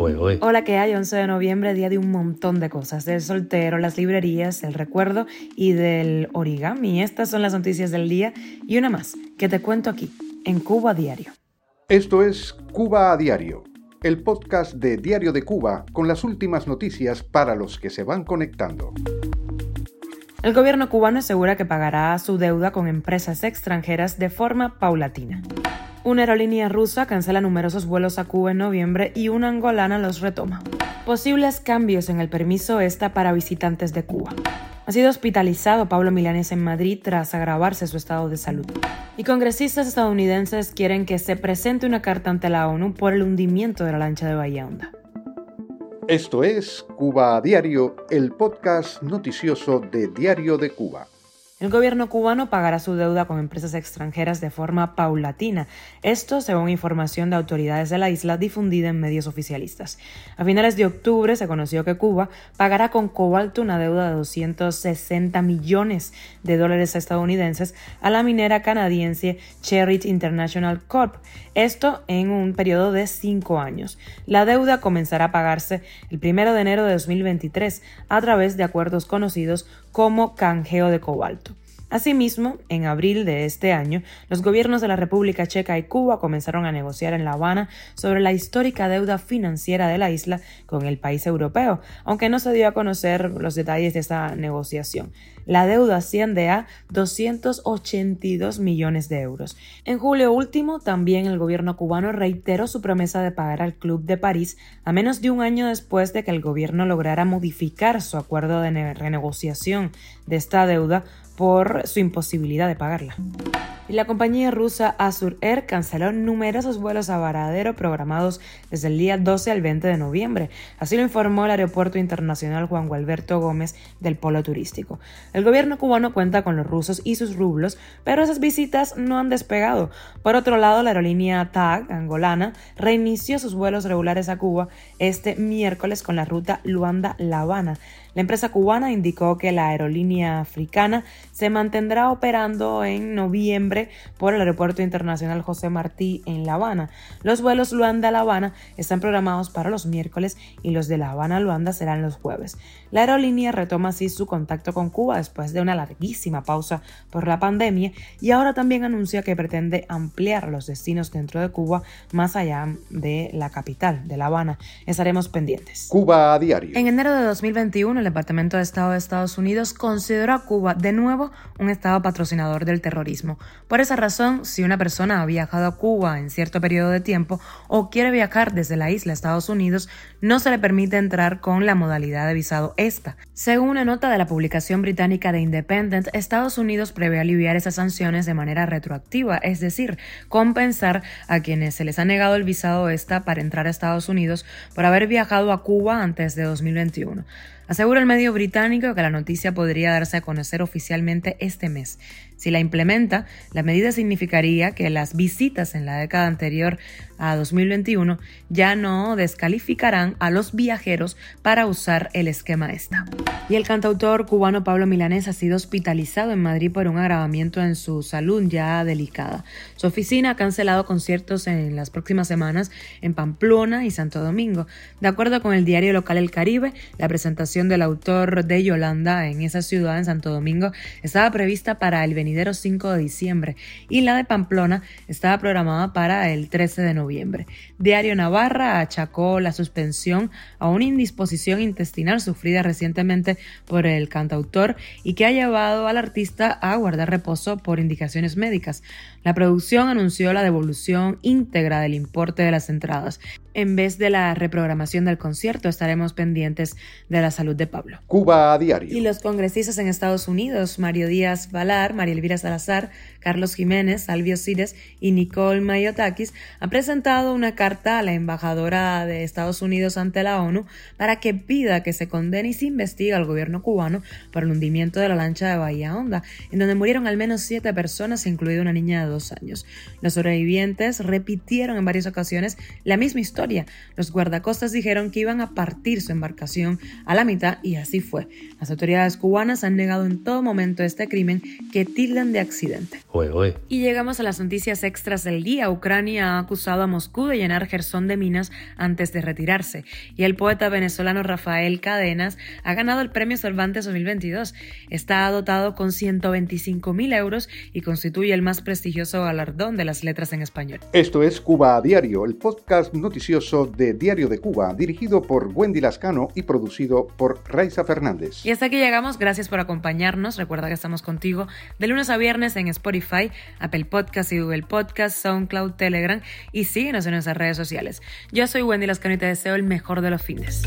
fue hoy? Hola, ¿qué hay? 11 de noviembre, día de un montón de cosas, del soltero, las librerías, el recuerdo y del origami. Estas son las noticias del día y una más que te cuento aquí, en Cuba Diario. Esto es Cuba a Diario, el podcast de Diario de Cuba con las últimas noticias para los que se van conectando. El gobierno cubano asegura que pagará su deuda con empresas extranjeras de forma paulatina. Una aerolínea rusa cancela numerosos vuelos a Cuba en noviembre y una angolana los retoma. Posibles cambios en el permiso ESTA para visitantes de Cuba. Ha sido hospitalizado Pablo Milanés en Madrid tras agravarse su estado de salud. Y congresistas estadounidenses quieren que se presente una carta ante la ONU por el hundimiento de la lancha de Bahía Honda. Esto es Cuba a Diario, el podcast noticioso de Diario de Cuba. El gobierno cubano pagará su deuda con empresas extranjeras de forma paulatina, esto según información de autoridades de la isla difundida en medios oficialistas. A finales de octubre se conoció que Cuba pagará con cobalto una deuda de 260 millones de dólares estadounidenses a la minera canadiense Cherit International Corp, esto en un periodo de cinco años. La deuda comenzará a pagarse el 1 de enero de 2023 a través de acuerdos conocidos como canjeo de cobalto. Asimismo, en abril de este año, los gobiernos de la República Checa y Cuba comenzaron a negociar en La Habana sobre la histórica deuda financiera de la isla con el país europeo, aunque no se dio a conocer los detalles de esta negociación. La deuda asciende a 282 millones de euros. En julio último, también el gobierno cubano reiteró su promesa de pagar al Club de París a menos de un año después de que el gobierno lograra modificar su acuerdo de renegociación de esta deuda por su imposibilidad de pagarla. Y la compañía rusa Azur Air canceló numerosos vuelos a Varadero programados desde el día 12 al 20 de noviembre. Así lo informó el Aeropuerto Internacional Juan Gualberto Gómez del Polo Turístico. El gobierno cubano cuenta con los rusos y sus rublos, pero esas visitas no han despegado. Por otro lado, la aerolínea TAG, angolana, reinició sus vuelos regulares a Cuba este miércoles con la ruta Luanda-La Habana. La empresa cubana indicó que la aerolínea africana se mantendrá operando en noviembre por el Aeropuerto Internacional José Martí en La Habana. Los vuelos Luanda-La Habana están programados para los miércoles y los de La Habana-Luanda serán los jueves. La aerolínea retoma así su contacto con Cuba después de una larguísima pausa por la pandemia y ahora también anuncia que pretende ampliar los destinos dentro de Cuba más allá de la capital, de La Habana. Estaremos pendientes. Cuba a diario. En enero de 2021, el Departamento de Estado de Estados Unidos consideró a Cuba de nuevo un Estado patrocinador del terrorismo. Por esa razón, si una persona ha viajado a Cuba en cierto periodo de tiempo o quiere viajar desde la isla a Estados Unidos, no se le permite entrar con la modalidad de visado esta. Según una nota de la publicación británica de Independent, Estados Unidos prevé aliviar esas sanciones de manera retroactiva, es decir, compensar a quienes se les ha negado el visado esta para entrar a Estados Unidos por haber viajado a Cuba antes de 2021. Asegura el medio británico que la noticia podría darse a conocer oficialmente este mes. Si la implementa, la medida significaría que las visitas en la década anterior a 2021 ya no descalificarán a los viajeros para usar el esquema esta. Y el cantautor cubano Pablo Milanés ha sido hospitalizado en Madrid por un agravamiento en su salud ya delicada. Su oficina ha cancelado conciertos en las próximas semanas en Pamplona y Santo Domingo. De acuerdo con el diario local El Caribe, la presentación del autor de Yolanda en esa ciudad, en Santo Domingo, estaba prevista para el 5 de diciembre y la de Pamplona estaba programada para el 13 de noviembre. Diario Navarra achacó la suspensión a una indisposición intestinal sufrida recientemente por el cantautor y que ha llevado al artista a guardar reposo por indicaciones médicas. La producción anunció la devolución íntegra del importe de las entradas. En vez de la reprogramación del concierto, estaremos pendientes de la salud de Pablo. Cuba a diario. Y los congresistas en Estados Unidos, Mario Díaz Valar, María Elvira Salazar, Carlos Jiménez, Salvio Cires y Nicole Mayotakis, han presentado una carta a la embajadora de Estados Unidos ante la ONU para que pida que se condene y se investigue al gobierno cubano por el hundimiento de la lancha de Bahía Honda, en donde murieron al menos siete personas, incluida una niña de dos años. Los sobrevivientes repitieron en varias ocasiones la misma historia los guardacostas dijeron que iban a partir su embarcación a la mitad y así fue. Las autoridades cubanas han negado en todo momento este crimen que tildan de accidente. Y llegamos a las noticias extras del día. Ucrania ha acusado a Moscú de llenar Gerson de minas antes de retirarse. Y el poeta venezolano Rafael Cadenas ha ganado el premio Cervantes 2022. Está dotado con 125 mil euros y constituye el más prestigioso galardón de las letras en español. Esto es Cuba a Diario, el podcast noticioso de Diario de Cuba, dirigido por Wendy Lascano y producido por Raiza Fernández. Y hasta aquí llegamos. Gracias por acompañarnos. Recuerda que estamos contigo de lunes a viernes en Spotify Apple Podcast y Google Podcast, SoundCloud, Telegram y síguenos en nuestras redes sociales. Yo soy Wendy Lascano y te deseo el mejor de los fines.